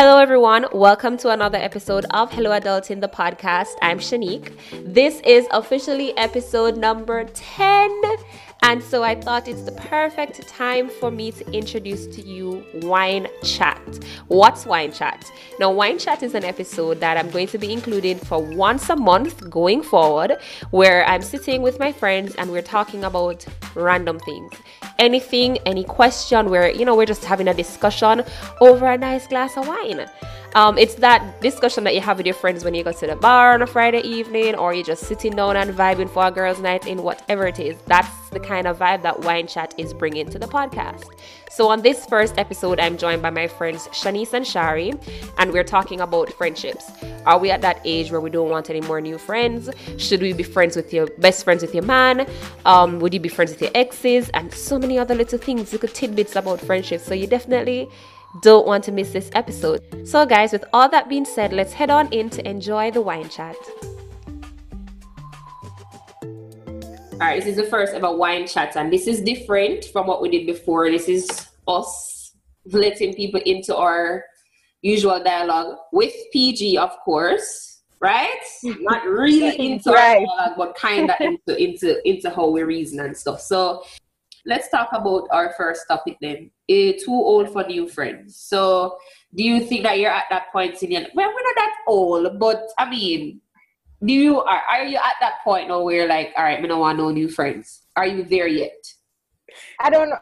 Hello, everyone. Welcome to another episode of Hello Adulting, the podcast. I'm Shanique. This is officially episode number 10. And so I thought it's the perfect time for me to introduce to you Wine Chat. What's Wine Chat? Now, Wine Chat is an episode that I'm going to be including for once a month going forward, where I'm sitting with my friends and we're talking about random things. Anything, any question, where, you know, we're just having a discussion over a nice glass of wine. Um, it's that discussion that you have with your friends when you go to the bar on a Friday evening or you're just sitting down and vibing for a girls' night in whatever it is. That's the kind of vibe that Wine Chat is bringing to the podcast. So, on this first episode, I'm joined by my friends Shanice and Shari, and we're talking about friendships. Are we at that age where we don't want any more new friends? Should we be friends with your best friends with your man? Um, would you be friends with your exes? And so many other little things, little tidbits about friendships. So, you definitely don't want to miss this episode. So, guys, with all that being said, let's head on in to enjoy the wine chat. All right, this is the first ever wine chat, and this is different from what we did before. This is us letting people into our usual dialogue with PG, of course, right? Not really into right. our dialogue, but kind of into into into how we reason and stuff. So let's talk about our first topic then. Uh, too old for new friends. So, do you think that you're at that point in your well, we're not that old, but I mean, do you are are you at that point now where you're like, all right, I don't want no new friends? Are you there yet? I don't know.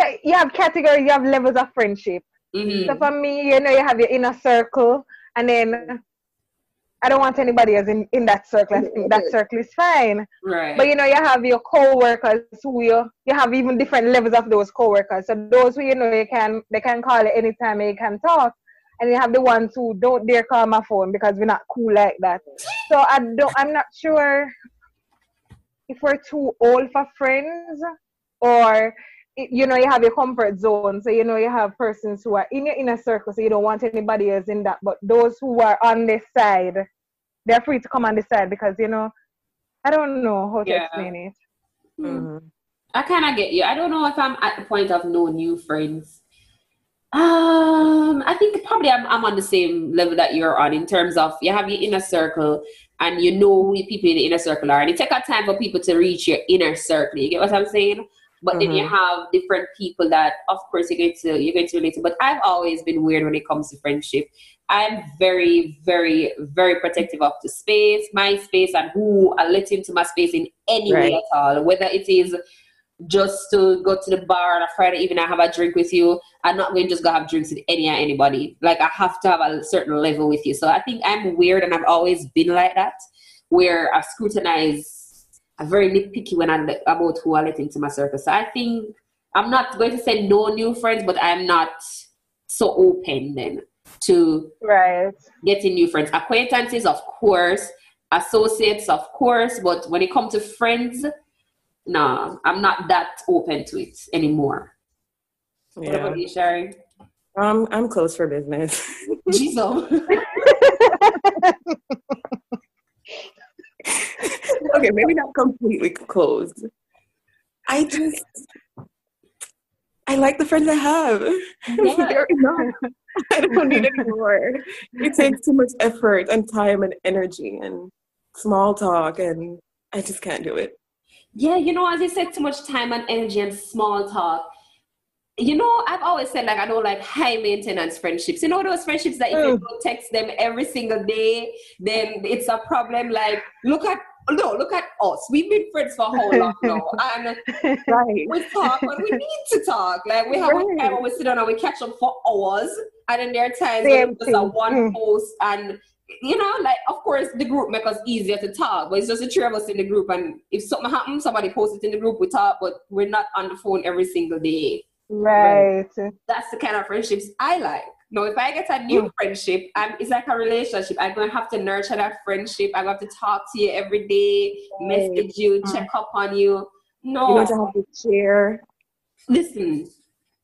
So you have categories, you have levels of friendship. Mm-hmm. So for me, you know, you have your inner circle, and then I don't want anybody else in, in that circle. I think that circle is fine. Right. But you know, you have your co-workers who you you have even different levels of those co-workers. So those who you know you can they can call it anytime you can talk. And you have the ones who don't dare call my phone because we're not cool like that. So I don't I'm not sure if we're too old for friends or you know you have your comfort zone so you know you have persons who are in your inner circle so you don't want anybody else in that but those who are on this side they're free to come on this side because you know i don't know how to yeah. explain it. Mm-hmm. i kind of get you. I don't know if i'm at the point of no new friends. Um i think probably I'm, I'm on the same level that you're on in terms of you have your inner circle and you know who people in the inner circle are. And it takes a time for people to reach your inner circle. You get what i'm saying but mm-hmm. then you have different people that of course you're going to you're going to relate to but i've always been weird when it comes to friendship i'm very very very protective of the space my space and who i let into my space in any right. way at all whether it is just to go to the bar on a Friday evening and have a drink with you. I'm not going to just go have drinks with any anybody. Like I have to have a certain level with you. So I think I'm weird and I've always been like that, where I scrutinize I'm very nitpicky when I let, about who I let into my circle. So I think I'm not going to say no new friends, but I'm not so open then to right getting new friends. Acquaintances, of course, associates, of course, but when it comes to friends, no, I'm not that open to it anymore. Yeah. What about you, Sherry? Um, I'm closed for business. Jesus. okay, maybe not completely closed. I just I like the friends I have. Yeah. I don't need any more. It takes too much effort and time and energy and small talk and I just can't do it. Yeah, you know, as I said, too much time and energy and small talk you know, I've always said like I don't like high maintenance friendships. You know those friendships that if mm. you don't text them every single day, then it's a problem. Like look at no, look at us. We've been friends for how long now? And right. we talk when we need to talk. Like we have right. a time when we sit down and we catch up for hours. And then there are times Same when it's a one mm. post and you know, like of course the group make us easier to talk, but it's just the three of us in the group. And if something happens, somebody posts it in the group, we talk, but we're not on the phone every single day. Right. That's the kind of friendships I like. No, if I get a new friendship, I'm, it's like a relationship. I'm going to have to nurture that friendship. I have to talk to you every day, right. message you, mm. check up on you. No. You're going to have to share. Listen.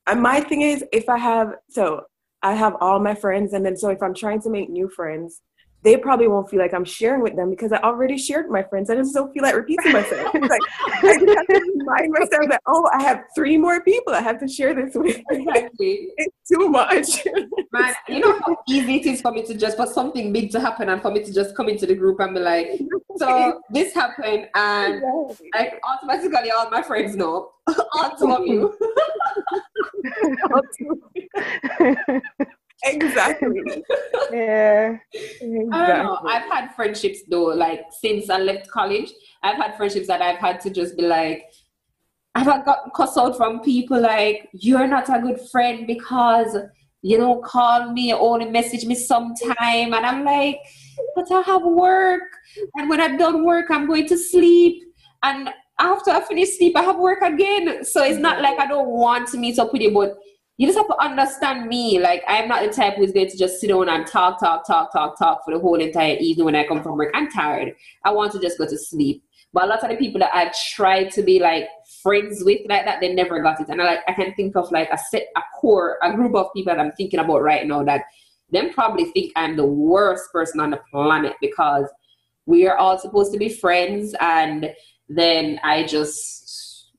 And my thing is, if I have, so I have all my friends, and then so if I'm trying to make new friends, they probably won't feel like I'm sharing with them because I already shared with my friends. I just don't feel like repeating myself. like I just have to remind myself that oh, I have three more people I have to share this with. Exactly. it's too much. Man, you know how easy it is for me to just for something big to happen and for me to just come into the group and be like, so this happened and like automatically all my friends know. all two of you. Exactly. Yeah. Exactly. I don't know. I've had friendships though, like since I left college, I've had friendships that I've had to just be like, I've gotten cussed out from people like, you're not a good friend because you don't call me, or only message me sometime. And I'm like, but I have work. And when I've done work, I'm going to sleep. And after I finish sleep, I have work again. So it's not like I don't want to meet up with you, but you just have to understand me. Like I'm not the type who's going to just sit down and talk, talk, talk, talk, talk for the whole entire evening when I come from work. I'm tired. I want to just go to sleep. But a lot of the people that I've tried to be like friends with like that, they never got it. And I like I can think of like a set a core, a group of people that I'm thinking about right now that them probably think I'm the worst person on the planet because we are all supposed to be friends and then I just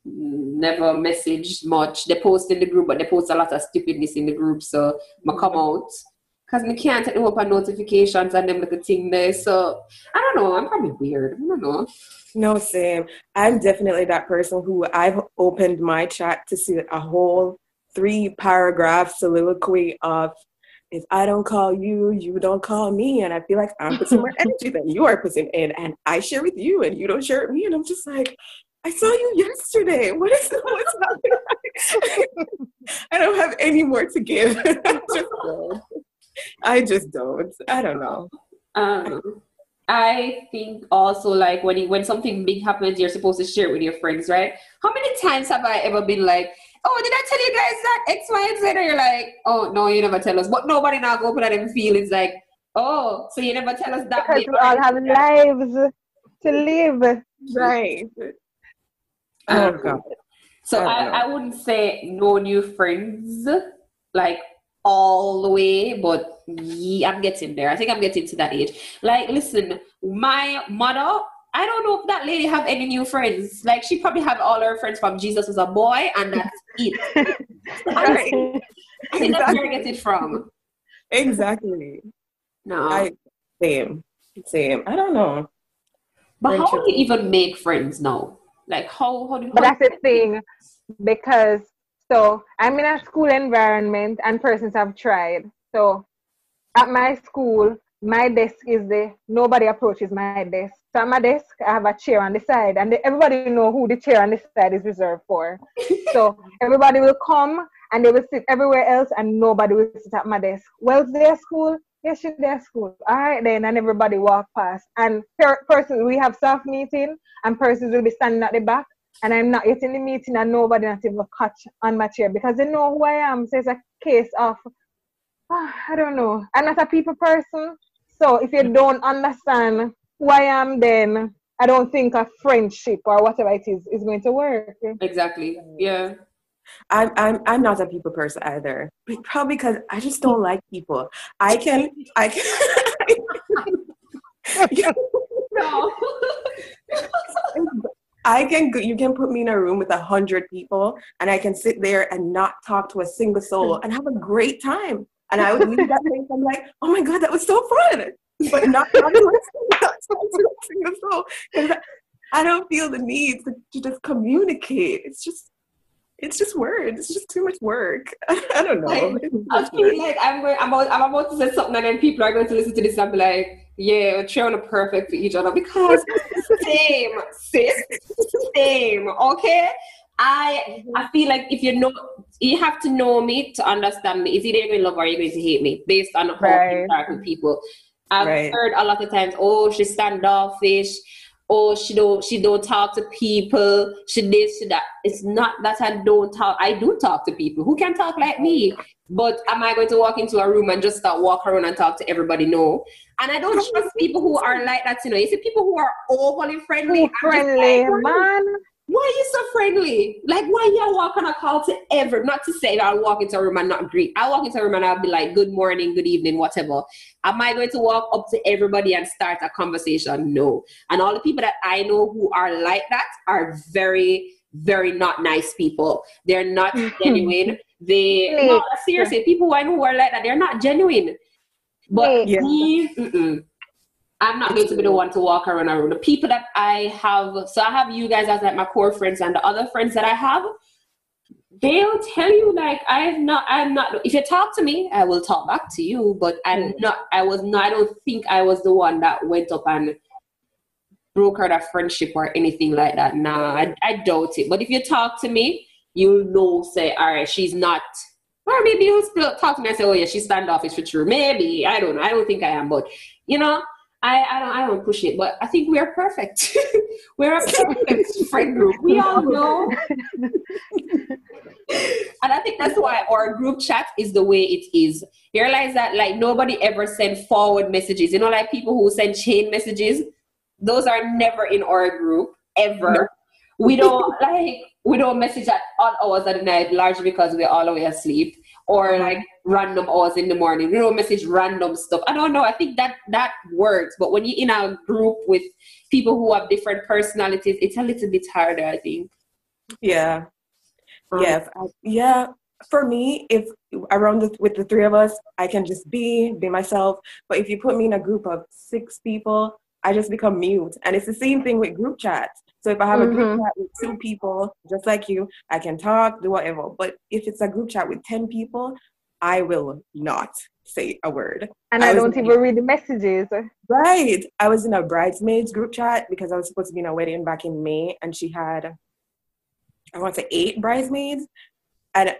never messaged much. They post in the group, but they post a lot of stupidness in the group. So I come mm-hmm. out because I can't take open notifications and them little thing there. So I don't know. I'm probably weird. I don't know. No, same. I'm definitely that person who I've opened my chat to see a whole three paragraph soliloquy of if I don't call you, you don't call me. And I feel like I'm putting more energy than you are putting in. And I share with you and you don't share with me. And I'm just like, I saw you yesterday. What is what's happening? I don't have any more to give. I just don't. I just don't. I don't know. Um, I think also like when you, when something big happens, you're supposed to share it with your friends, right? How many times have I ever been like, "Oh, did I tell you guys that X, Y, and Z?" And you're like, "Oh no, you never tell us." But nobody now go put them feelings like, "Oh, so you never tell us that." Because we all have lives to live. Right. Oh um, God. So oh, I I, I, wouldn't say no new friends, like all the way, but yeah, I'm getting there. I think I'm getting to that age. Like, listen, my mother, I don't know if that lady have any new friends. Like, she probably have all her friends from Jesus as a boy, and that's it. Right. I think that's where I get it from. Exactly. No, I same. Same. I don't know. but how do you even make friends now? Like, how how do But that's the thing, because so I'm in a school environment and persons have tried. So at my school, my desk is the nobody approaches my desk. So at my desk, I have a chair on the side, and everybody know who the chair on the side is reserved for. so everybody will come and they will sit everywhere else, and nobody will sit at my desk. Well, their school. Yes, she's their school. All right, then, and everybody walk past. And per- person, we have staff meeting, and persons will be standing at the back, and I'm not yet in the meeting and nobody not even catch on my chair because they know who I am. So it's a case of ah, I don't know. I'm not a people person. So if you don't understand who I am, then I don't think a friendship or whatever it is is going to work. exactly? Yeah. I'm I'm I'm not a people person either. Probably because I just don't like people. I can I can No. I can you can put me in a room with a hundred people and I can sit there and not talk to a single soul and have a great time. And I would leave that place. I'm like, oh my god, that was so fun. But not to a not talking to a single soul I don't feel the need to, to just communicate. It's just it's just words. It's just too much work. I don't know. Like, I feel like I'm going, I'm about, I'm about to say something, and then people are going to listen to this and be like, "Yeah, Triana perfect for each other because same, sis, same." Okay, I I mm-hmm. feel like if you know, you have to know me to understand me. Is either you're going to love or you're going to hate me based on how Right. you interact with people. I've Right. heard a lot of times, "Oh, she's standoffish." Oh, she don't she don't talk to people. She this, she that. It's not that I don't talk. I do talk to people who can talk like me. But am I going to walk into a room and just start walk around and talk to everybody? No. And I don't trust people who are like that. You know, you see people who are overly friendly. Friendly, like, man. Why are you so friendly? Like, why you walk on a call to ever? Not to say that I'll walk into a room and not greet. I'll walk into a room and I'll be like, good morning, good evening, whatever. Am I going to walk up to everybody and start a conversation? No. And all the people that I know who are like that are very, very not nice people. They're not mm-hmm. genuine. They, no, seriously, people who I know who are like that, they're not genuine. But yeah. me, mm-mm. I'm not going to be the one to walk around around. The people that I have, so I have you guys as like my core friends, and the other friends that I have, they'll tell you like I'm not, I'm not. If you talk to me, I will talk back to you. But I'm mm. not. I was not. I don't think I was the one that went up and broke out a friendship or anything like that. Nah, I, I doubt it. But if you talk to me, you'll know. Say, all right, she's not. Or maybe you'll talk to me and say, oh yeah, she's standoffish for true. Maybe I don't know. I don't think I am, but you know I, I don't I don't push it, but I think we're perfect. we're a perfect friend group. We all know. and I think that's why our group chat is the way it is. You realize that like nobody ever send forward messages. You know, like people who send chain messages, those are never in our group ever. We don't like we don't message at odd hours of the night, largely because we're all the way asleep or like random hours in the morning. You know, message random stuff. I don't know. I think that that works. But when you're in a group with people who have different personalities, it's a little bit harder. I think. Yeah. Um, yeah. Yeah. For me, if around the, with the three of us, I can just be be myself. But if you put me in a group of six people, I just become mute. And it's the same thing with group chats. So if I have mm-hmm. a group mm-hmm. chat with two people, just like you, I can talk, do whatever. But if it's a group chat with 10 people, I will not say a word. And I, I don't even read the messages. Right. I was in a bridesmaids group chat because I was supposed to be in a wedding back in May and she had, I want to say eight bridesmaids. And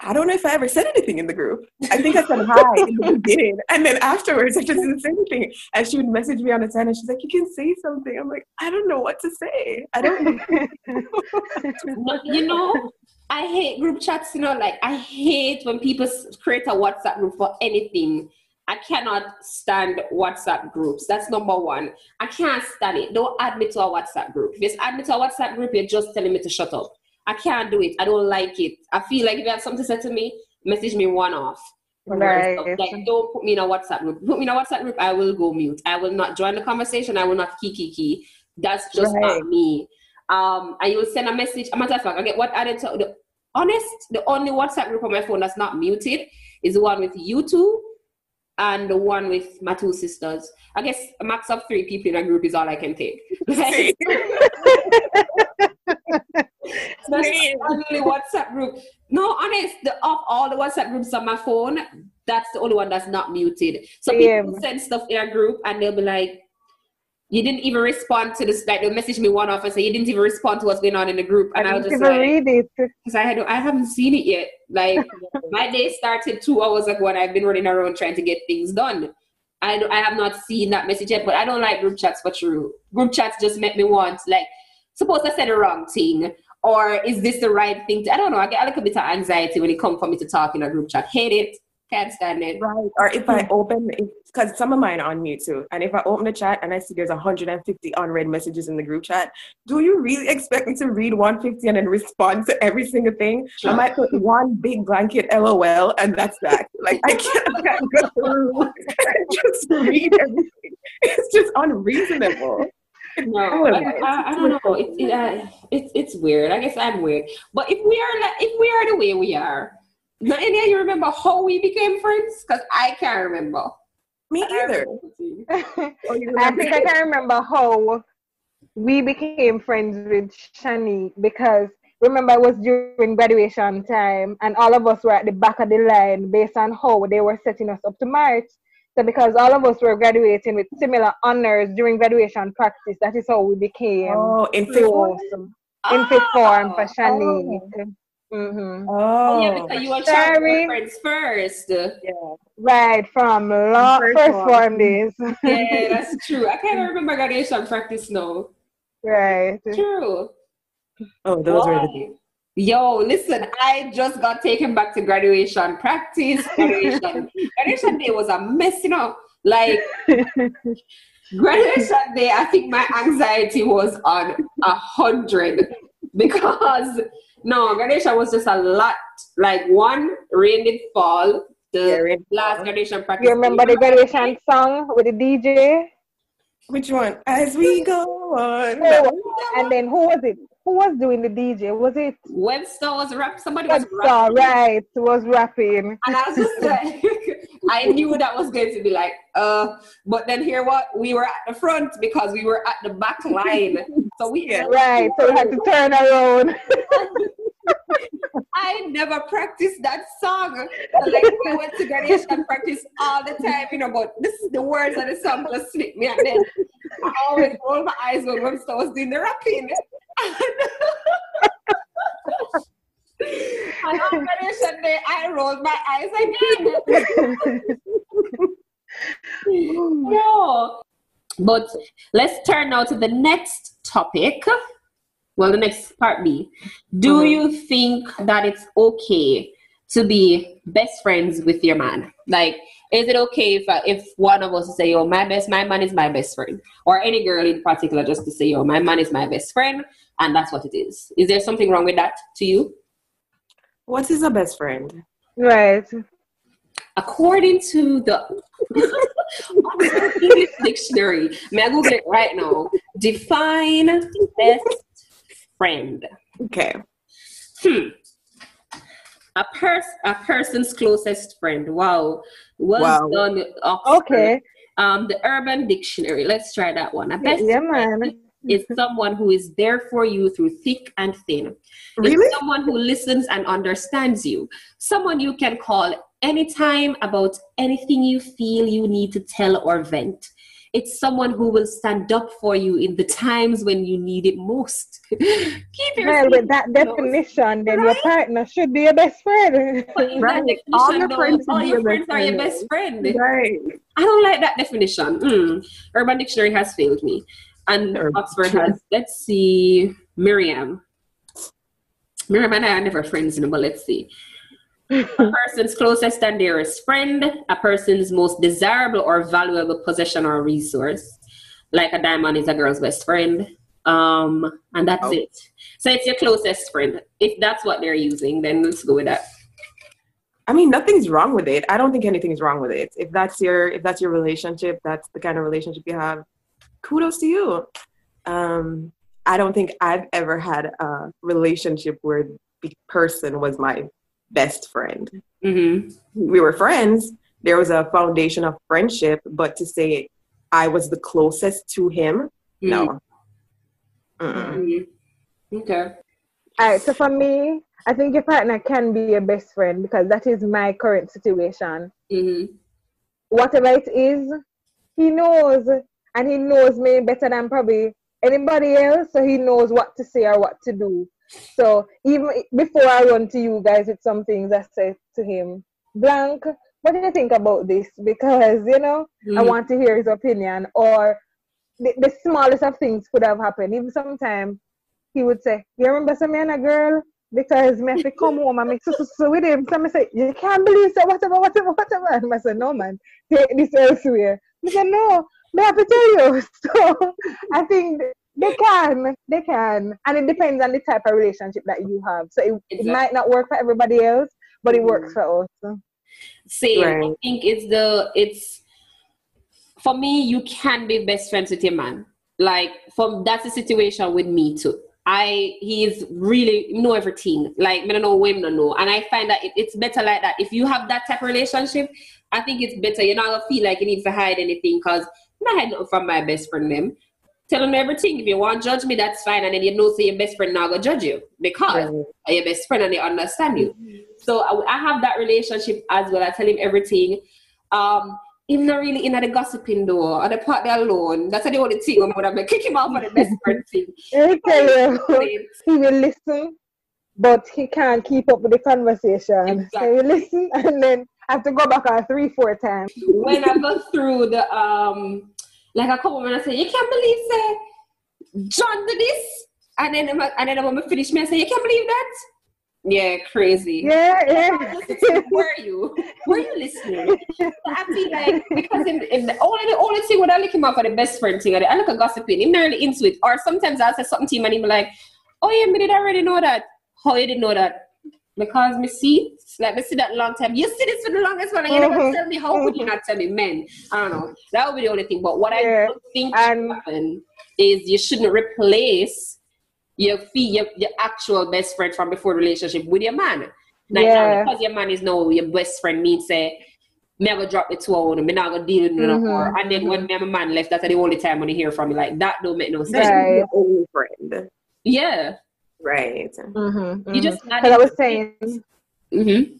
I don't know if I ever said anything in the group. I think I said hi in the beginning. And then afterwards, I just didn't say anything. And she would message me on the side and she's like, You can say something. I'm like, I don't know what to say. I don't know. you know, I hate group chats, you know, like I hate when people create a WhatsApp group for anything. I cannot stand WhatsApp groups. That's number one. I can't stand it. Don't add me to a WhatsApp group. If you add me to a WhatsApp group, you're just telling me to shut up. I can't do it. I don't like it. I feel like if you have something to say to me, message me one off. Right. Like, don't put me in a WhatsApp group. Put me in a WhatsApp group, I will go mute. I will not join the conversation. I will not kiki key. That's just right. not me. Um, and you will send a message. A matter of fact, I get what added to the honest. The only WhatsApp group on my phone that's not muted is the one with you two and the one with my two sisters. I guess a max of three people in a group is all I can take. That's the WhatsApp group. No, honest, the, of all the WhatsApp groups on my phone, that's the only one that's not muted. So yeah. people send stuff in a group and they'll be like, you didn't even respond to this. Like they'll message me one off and say you didn't even respond to what's going on in the group, and I, was just like, read it because I had I haven't seen it yet. Like my day started two hours ago, and I've been running around trying to get things done. I I have not seen that message yet, but I don't like group chats for true. Group chats just make me want like suppose I said the wrong thing or is this the right thing to, I don't know, I get a little bit of anxiety when it comes for me to talk in a group chat. Hate it. Can't stand it. Right. Or if I hmm. open, because some of mine are on mute too, and if I open the chat and I see there's 150 unread messages in the group chat, do you really expect me to read 150 and then respond to every single thing? Sure. I might put one big blanket LOL, and that's that. Like I can't, I can't go through and just read everything. It's just unreasonable no, I, I, I, don't know. It, it, uh, it's it's weird. I guess I'm weird. But if we are like, if we are the way we are, now, any you remember how we became friends? Because I can't remember. Me either. I think I can't remember how we became friends with Shani because remember it was during graduation time and all of us were at the back of the line based on how they were setting us up to march. So because all of us were graduating with similar honors during graduation practice, that is how we became oh, in fifth form. In fifth form for Shani. Oh. Mm-hmm. Oh, yeah, because you were Sorry. friends first. Yeah. Right, from law, first, first form days. yeah, that's true. I can't remember graduation practice now. Right. True. Oh, those Why? were the days. Yo, listen, I just got taken back to graduation practice. Graduation, graduation day was a mess, you know. Like graduation day, I think my anxiety was on a hundred. because no, graduation was just a lot. Like one, rain did fall. The yeah, last graduation practice. You remember the Ganesha song with the DJ? Which one? As we go on. Oh, and then who was it? Who was doing the DJ? Was it Webster was rap? Somebody Webster, was rapping. right? Was rapping. And I was just like, I knew that was going to be like, uh. But then here, what we were at the front because we were at the back line, so we yeah. right. So we had to turn around. I never practiced that song. So like I went to Ganesh and practice all the time, you know, but this is the words of the song just slip me and then I always roll my eyes when Webster was doing the rapping. and on Ganesh day I rolled my eyes again. no. But let's turn now to the next topic well, the next part B. Do mm-hmm. you think that it's okay to be best friends with your man? Like, is it okay if uh, if one of us say, "Oh, my best, my man is my best friend," or any girl in particular just to say, "Oh, my man is my best friend," and that's what it is? Is there something wrong with that to you? What is a best friend? Right. According to the dictionary, may I Google it right now? Define best friend. Okay. Hmm. A person, a person's closest friend. Wow. Well wow. done, Oxford. Okay. Um, the Urban Dictionary. Let's try that one. A best yeah, man. is someone who is there for you through thick and thin. Really? It's someone who listens and understands you. Someone you can call anytime about anything you feel you need to tell or vent it's someone who will stand up for you in the times when you need it most. well, with that definition, then right? your partner should be your best friend. right. All your friends, all your friends are your best friend. Right. I don't like that definition. Mm. Urban Dictionary has failed me. And Urban. Oxford has, let's see, Merriam. Merriam and I are never friends, you know, but let's see a person's closest and dearest friend, a person's most desirable or valuable possession or resource. Like a diamond is a girl's best friend. Um, and that's oh. it. So it's your closest friend. If that's what they're using, then let's go with that. I mean, nothing's wrong with it. I don't think anything's wrong with it. If that's your if that's your relationship, that's the kind of relationship you have. Kudos to you. Um, I don't think I've ever had a relationship where the person was my best friend. Mm-hmm. We were friends. There was a foundation of friendship, but to say I was the closest to him, mm-hmm. no. Mm-hmm. Okay. All right. So for me, I think your partner can be your best friend because that is my current situation. Mm-hmm. Whatever it is, he knows, and he knows me better than probably anybody else. So he knows what to say or what to do. So even before I run to you guys with some things, I said to him, Blank, what do you think about this? Because, you know, mm. I want to hear his opinion. Or the, the smallest of things could have happened. Even sometimes he would say, You remember some man a girl? Because me have come home and make so, so, so with him. So I say, You can't believe so whatever, whatever, whatever. And I said, No man, take this elsewhere. He said, No, I have to tell you. So I think they can, they can, and it depends on the type of relationship that you have. So it, exactly. it might not work for everybody else, but it works mm. for us. See, right. I think it's the it's for me. You can be best friends with your man. Like, from that's the situation with me too. I he is really know everything. Like I don't know when no know. And I find that it, it's better like that. If you have that type of relationship, I think it's better. You're not gonna feel like you need to hide anything because I'm not hiding from my best friend them tell them everything. If you want to judge me, that's fine. And then you know, say your best friend now go judge you because yeah. your best friend and they understand you. Mm-hmm. So I, I, have that relationship as well. I tell him everything. Um, him not really in the gossiping door or the part there alone. That's the only thing I'm gonna kick him out for the best friend thing. Tell he will listen, but he can't keep up with the conversation. Exactly. So he listen and then I have to go back on three, four times. when I go through the um like a couple minutes, I say, you can't believe say John did this, and then I'm, and then when I finish, me I say, you can't believe that. Yeah, crazy. Yeah, yeah. Where are you? Were you listening? I feel like because in, in the only the only thing when I look him up for the best friend thing, I look at gossiping, him not really into it. Or sometimes I'll say something to him and he'll be like, Oh yeah, me did already know that. How you didn't know that? Because me see, like me see that long time. You see this for the longest one, and you never Mhm. tell me. How would you not tell me, men? I don't know. That would be the only thing. But what I Yeah. don't think And- happen is you shouldn't replace your fee, your, your actual best friend from before the relationship with your man. Like Yeah. now, because your man is no your best friend means say me I go drop the two on him, me not gonna deal with you no Mhm. more. And then when me and my man left, that's the only time when you hear from me. Like that don't make no sense. Especially Right. your only friend. Yeah. Right. Mm-hmm, You just because I was saying mm-hmm.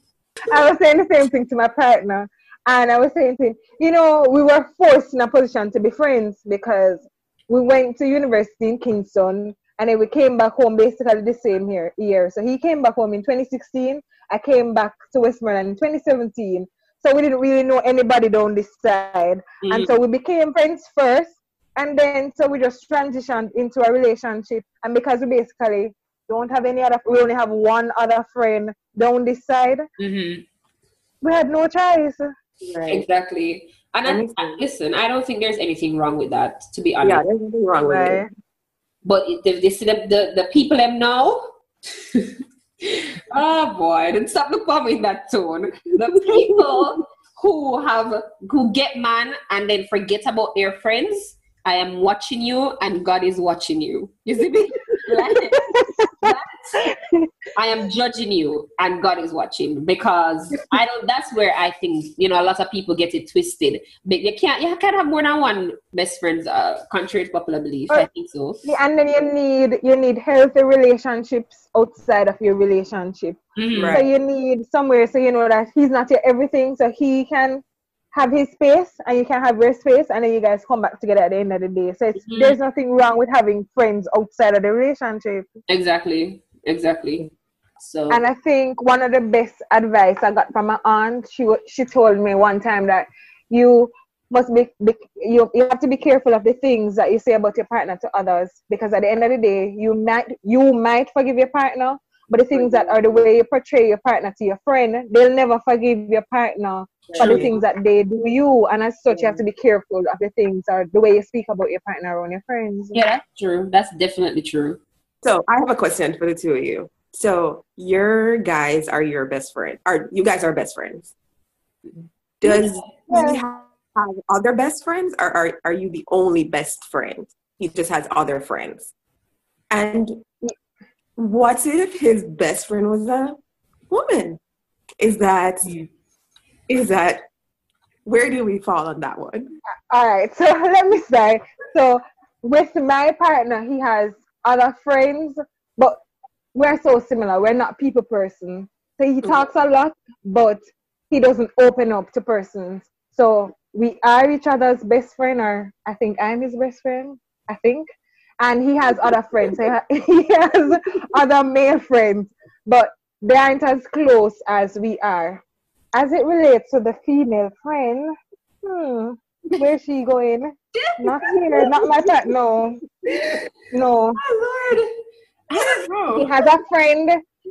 I was saying the same thing to my partner, and I was saying to him, you know, we were forced in a position to be friends because we went to university in Kingston, and then we came back home basically the same year. year. So he came back home in 2016. I came back to Westmoreland in 2017. So we didn't really know anybody down this side, and so we became friends first, and then so we just transitioned into a relationship, and because we basically don't have any other, we only have one other friend down this side Mm-hmm. we had no choice. Right. Exactly. And I, I- listen, I don't think there's anything wrong with that, to be honest. Yeah, there's nothing wrong with Right. it. But it, the, the, the, the people them now, oh boy, didn't stop the bomb in that tone. The people who have who get man and then forget about their friends. I am watching you, and God is watching you. You see me? Like, I am judging you, and God is watching because I don't. That's where I think you know a lot of people get it twisted. But you can't. You can't have more than one best friends. Uh, contrary to popular belief, I think so. Yeah, and then you need you need healthy relationships outside of your relationship. Mhm. Right. So you need somewhere so you know that he's not your everything, so he can have his space and you can have your space, and then you guys come back together at the end of the day. So it's, Mhm. there's nothing wrong with having friends outside of the relationship. Exactly. Exactly. So. And I think one of the best advice I got from my aunt, she she told me one time that you must be, be you you have to be careful of the things that you say about your partner to others because at the end of the day, you might you might forgive your partner, but the things that are the way you portray your partner to your friend, they'll never forgive your partner for the things that they do you. And as such, you have to be careful of the things or the way you speak about your partner around your friends. yeah, that's true. That's definitely true. So I have a question for the two of you. So your guys are your best friend. Are you guys are best friends? Does Yeah. he have other best friends, or are are you the only best friend? He just has other friends. And what if his best friend was a woman? Is that is that where do we fall on that one? All right, so let me say So with my partner, he has other friends, but we're so similar. We're not people person. So he mm-hmm. talks a lot, but he doesn't open up to persons. So we are each other's best friend, or I think I'm his best friend. I think, and he has other friends. He he has other male friends, but they aren't as close as we are. As it relates to the female friend, hmm, where's she going? Not here, not my part. No, no. Oh Lord. I don't He has a friend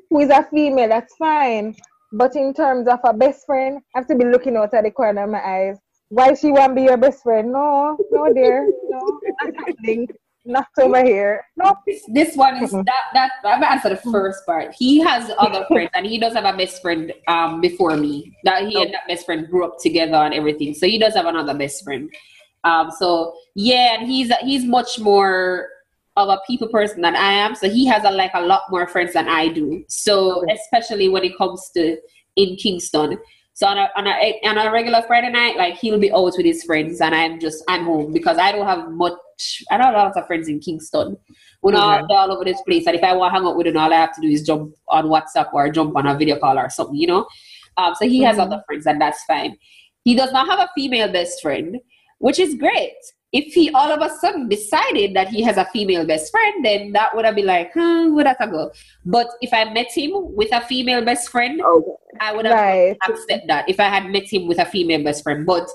who is a female. That's fine. But in terms of a best friend, I have to be looking out at the corner of my eyes. Why she won't be your best friend? No, no, dear, no, happening. Not over here. No. This, this one is that that I'm gonna answer the first part. He has other friends and he does have a best friend um before me. That he and that best friend grew up together and everything. So he does have another best friend. Um so yeah, and he's he's much more of a people person than I am. So he has a, like a lot more friends than I do. So Okay. especially when it comes to in Kingston. So on a, on a on a regular Friday night, like he'll be out with his friends, and I'm just I'm home because I don't have much. I don't have a lot of friends in Kingston. We're not Mhm. they're all over this place, and if I want to hang out with them, all I have to do is jump on WhatsApp or jump on a video call or something, you know. Um, so he has Mhm. other friends, and that's fine. He does not have a female best friend, which is great. If he all of a sudden decided that he has a female best friend, then that would have been like, hmm, where that go? But if I met him with a female best friend, Okay. I would have Right. accept that if I had met him with a female best friend. But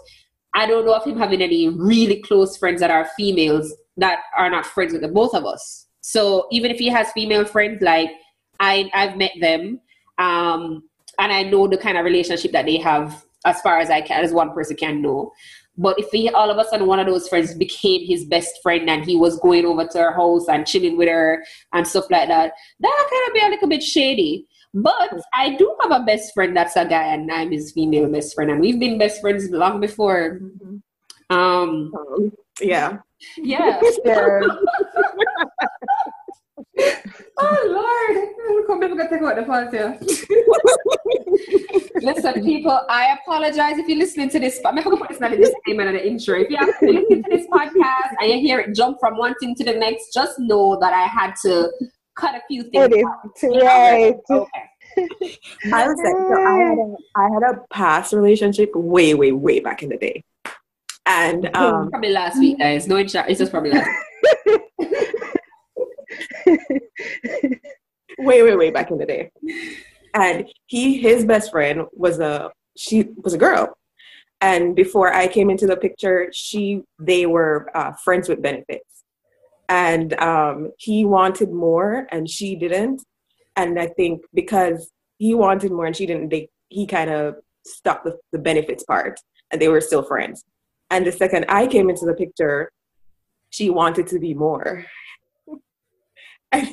I don't know of him having any really close friends that are females that are not friends with the both of us. So even if he has female friends, like I I've met them, um, and I know the kind of relationship that they have as far as I can as one person can know. But if he all of a sudden one of those friends became his best friend and he was going over to her house and chilling with her and stuff like that, that kind of be a little bit shady. But I do have a best friend that's a guy and I'm his female best friend and we've been best friends long before. Mm-hmm. Um, um, yeah. Yeah. yeah. oh Lord, come back and take out the part here. Listen, people, I apologize if you're listening to this. I'm going to put this in the disclaimer and the intro. If you're listening to this podcast and you hear it jump from one thing to the next, just know that I had to cut a few things. It is, Right. Okay. I was like, so I had a I had a past relationship way, way, way back in the day. And um, probably last week, guys. No, it's just probably last way, way, way back in the day. And he, his best friend was a she was a girl. And before I came into the picture, she they were uh, friends with benefits. And um, he wanted more, and she didn't. And I think because he wanted more and she didn't, they he kind of stopped the, the benefits part, and they were still friends. And the second I came into the picture, she wanted to be more. but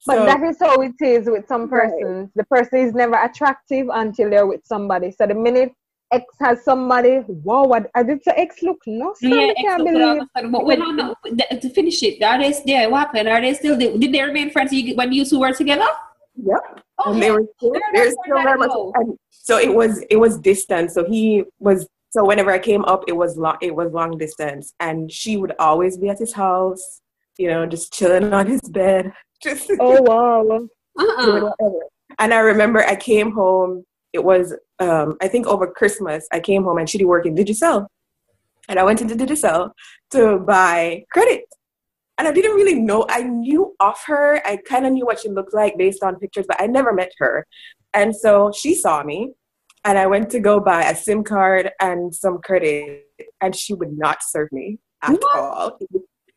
so, that is how it is with some persons. Right. The person is never attractive until they're with somebody. So the minute X has somebody, wow, what I did to X look no yeah, I can't believe. But when to finish it, are they still what happened? Are they still did they remain friends when you two were together? Yep. Oh, and they were still, they're still very much and so it was it was distance. So he was so whenever I came up it was long it was long distance and she would always be at his house you know, just chilling on his bed. Just oh wow. Uh-uh. And I remember I came home. It was um, I think over Christmas. I came home and she'd work in Digicel, and I went into Digicel to buy credit. And I didn't really know. I knew of her. I kind of knew what she looked like based on pictures, but I never met her. And so she saw me, and I went to go buy a SIM card and some credit, and she would not serve me at what? all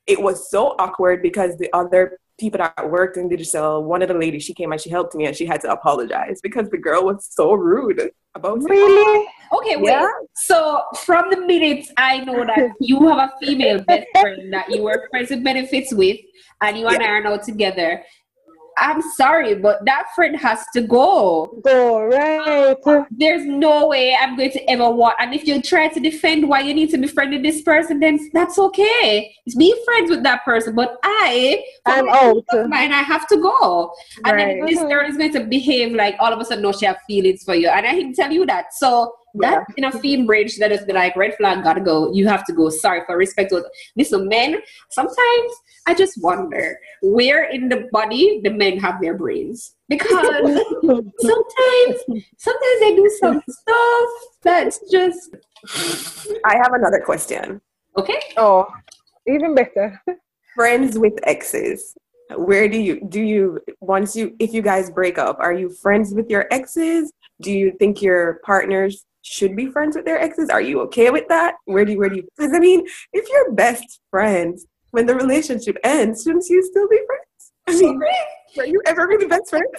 it was so awkward because the other people that worked in Digicel, uh, one of the ladies, she came and she helped me and she had to apologize because the girl was so rude about it. Really? Okay, wait. Yeah. So from the minute I know that you have a female best friend that you were friends with benefits with and you and I are now together, I'm sorry, but that friend has to go. Go, right. Um, there's no way I'm going to ever want. And if you try to defend why you need to be friends with this person, then that's okay. It's be friends with that person. But I, I'm out. Mine, I have to go. And then this girl is going to behave like all of a sudden, no, she have feelings for you. And I can tell you that. So yeah. In a theme bridge that is be like red flag gotta go. You have to go. Sorry for respect. Listen, men. Sometimes I just wonder where in the body the men have their brains because sometimes sometimes they do some stuff that's just. I have another question. Okay. Oh, even better. Friends with exes where do you do you once you if you guys break up are you friends with your exes do you think your partners should be friends with their exes? Are you okay with that? Where do you, where do you, because I mean, if you're best friends, when the relationship ends, shouldn't you still be friends? I mean, are you ever really best friends?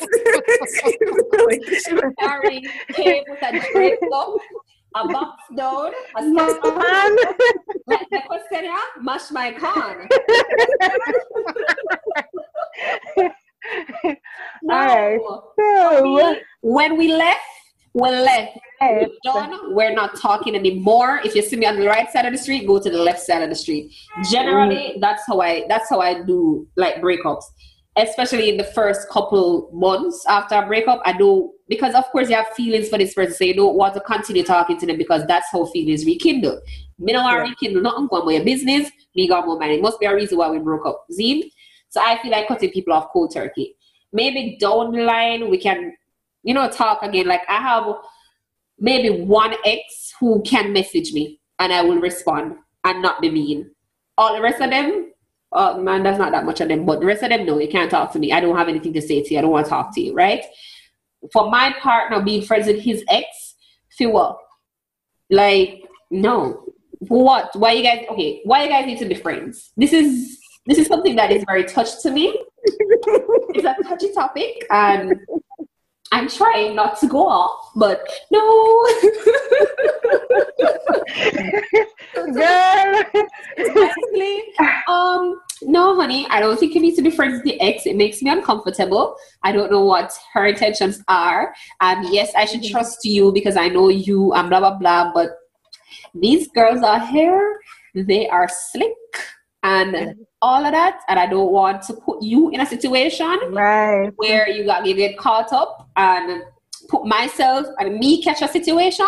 Sorry, came with a great look, a box down, a man. The question, mash my con. no. Right. when we left, we're left. We're done. We're not talking anymore. If you see me on the right side of the street, go to the left side of the street. Generally, mm. that's how I that's how I do like breakups. Especially in the first couple months after a breakup, I do because of course you have feelings for this person, so you don't want to continue talking to them because that's how feelings rekindle. Me no want yeah. rekindle nothing going with your business. Me got more money. It must be a reason why we broke up. Zine. So I feel like cutting people off cold turkey. Maybe down the line we can you know, talk again. Like I have maybe one ex who can message me and I will respond and not be mean. All the rest of them, oh man, there's not that much of them. But the rest of them, no, you can't talk to me. I don't have anything to say to you. I don't want to talk to you, right? For my partner being friends with his ex, feel what? Like, no. what? Why you guys okay, why you guys need to be friends? This is this is something that is very touched to me. it's a touchy topic and I'm trying not to go off, but no. Girl. Basically, um, no, honey, I don't think you need to be friends with the ex. It makes me uncomfortable. I don't know what her intentions are. Um, yes, I should mm-hmm. trust you because I know you and blah, blah, blah. But these girls are here. They are slick and all of that. And I don't want to put you in a situation right. where you got you get caught up and put myself and me catch a situation.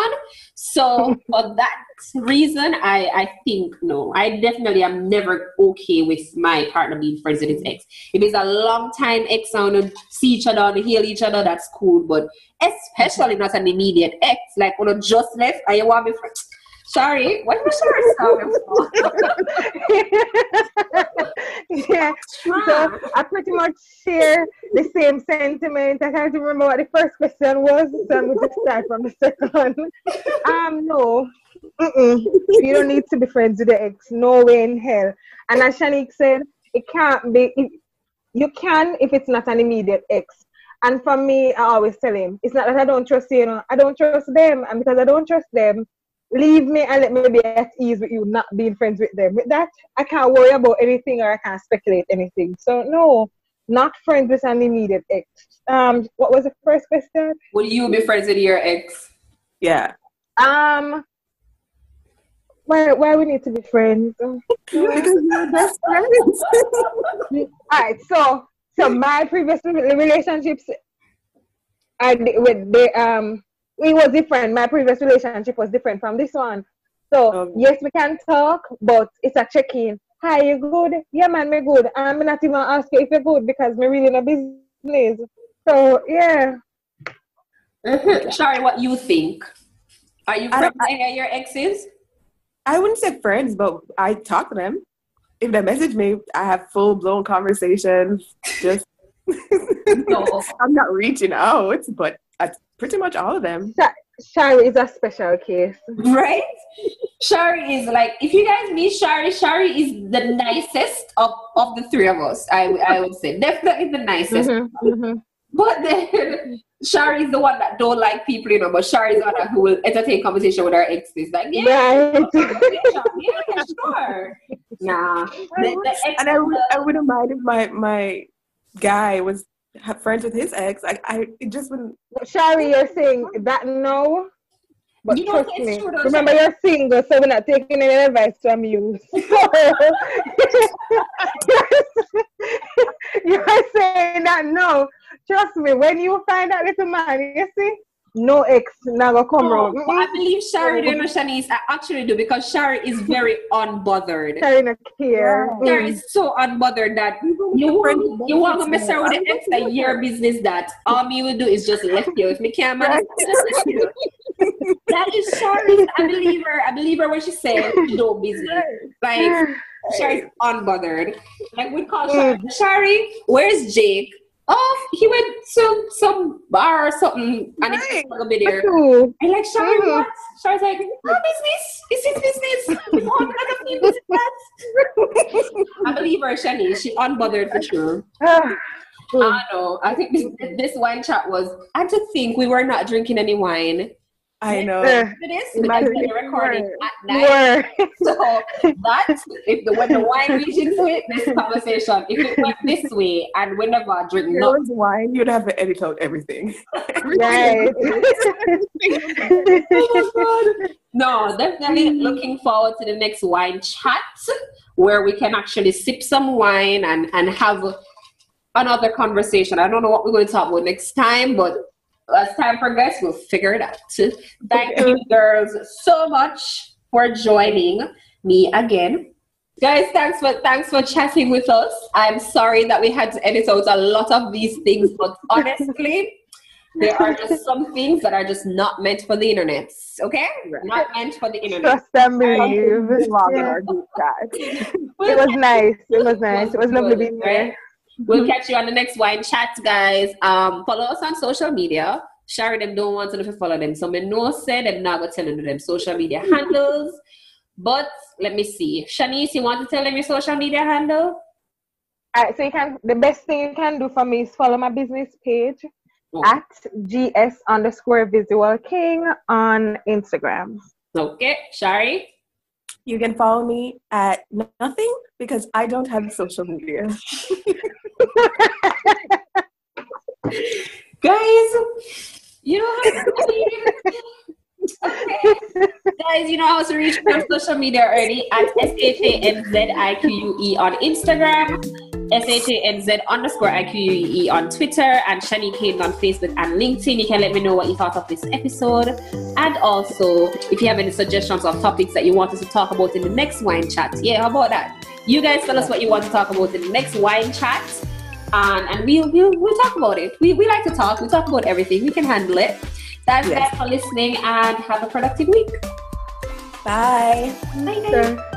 So for that reason, I I think no, I definitely am never okay with my partner being friends with his ex. If it's a long time ex and see each other and heal each other, that's cool. But especially not an immediate ex, like when I just left and you want me friends Sorry, what was your song? Yeah, so I pretty much share the same sentiment. I can't remember what the first question was, so I'm going to start from the second. Um, no, Mm-mm. you don't need to be friends with the ex. No way in hell. And as Shanique said, it can't be. It, you can if it's not an immediate ex. And for me, I always tell him, it's not that I don't trust you, you know, I don't trust them. And because I don't trust them, leave me and let me be at ease with you not being friends with them. With that, I can't worry about anything or I can't speculate anything. So no, not friends with an immediate ex. Um, what was the first question? Would you be friends with your ex? Yeah. Um. Why? Why we need to be friends? because you're best friends. All right. So, so my previous relationships, I with the um it was different. My previous relationship was different from this one. So um, yes, we can talk, but it's a check-in. Hi, you good? Yeah, man, me good. I'm not even ask you if you're good because me really in a business. So yeah. Mm-hmm. Sorry, what you think? Are you friends with any your exes? I wouldn't say friends, but I talk to them. If they message me, I have full blown conversations. Just no. I'm not reaching out, but I Pretty much all of them. Shari is a special case. Right? Shari is like, if you guys meet Shari, Shari is the nicest of, of the three of us, I, I would say. Definitely the nicest. Mm-hmm, mm-hmm. But then Shari is the one that don't like people, you know, but Shari is the one who will entertain conversation with her exes. Like, yeah, right. yeah, sure. Nah. The, the and I, would, I wouldn't mind if my, my guy was have friends with his ex. I, I it just wouldn't. Shari, you're saying that no. But you trust me. True, remember, you're single, so we're not taking any advice from you. you're saying that no. Trust me, when you find that little man, you see, no ex never come around. I believe Shari, do you know, Shanice? I uh, actually do because Shari is very unbothered. Shari not care. Shari is so unbothered that you, you want to mess around with the ex that your business that all me will do is just left you. If me can't manage, that is Shari. I believe her. I believe her when she said no business. Like Shari's unbothered. Like we call Shari, mm. Shari, where's Jake? Oh, he went to some bar or something and right. he took a video. Cool. And like Shari, mm-hmm. what? Shari's like, oh, business. It's his business. I believe her, Shani. She unbothered for sure. I know. I think this, this wine chat was. I just think we were not drinking any wine I know. It is because we're recording at night. so that if the when the wine reaches it, this conversation, if it went this way and we never drink no wine, you'd have to edit out everything. right. oh no, definitely hmm. looking forward to the next wine chat where we can actually sip some wine and, and have another conversation. I don't know what we're going to talk about next time, but as time progresses, we'll figure it out. Thank you, girls, so much for joining me again. Guys, thanks for thanks for chatting with us. I'm sorry that we had to edit out a lot of these things, but honestly, there are just some things that are just not meant for the internet. Okay, not meant for the internet. Trust and believe. It was nice. It was nice. It was lovely being there. We'll catch you on the next wine chat, guys. Um, follow us on social media. Share them don't want to know if you follow them. So me know say them not go tell them social media handles. But let me see. Shanice, you want to tell them your social media handle? Alright, so you can the best thing you can do for me is follow my business page oh. at GS underscore visual king on Instagram. Okay, Shari. You can follow me at nothing because I don't have social media. Guys, you know okay. Guys, you know how to reach me on social media already at S-H-A-N-Z-I-Q-U-E on Instagram, S-H-A-N-Z underscore I-Q-U-E on Twitter, and Shani Kane on Facebook and LinkedIn. You can let me know what you thought of this episode. And also, if you have any suggestions of topics that you want us to talk about in the next wine chat. Yeah, how about that? You guys tell us what you want to talk about in the next wine chat. And, and we'll, we'll, we'll talk about it. We, we like to talk. We talk about everything. We can handle it. Thanks yes. guys for listening and have a productive week. Bye. Bye. Bye.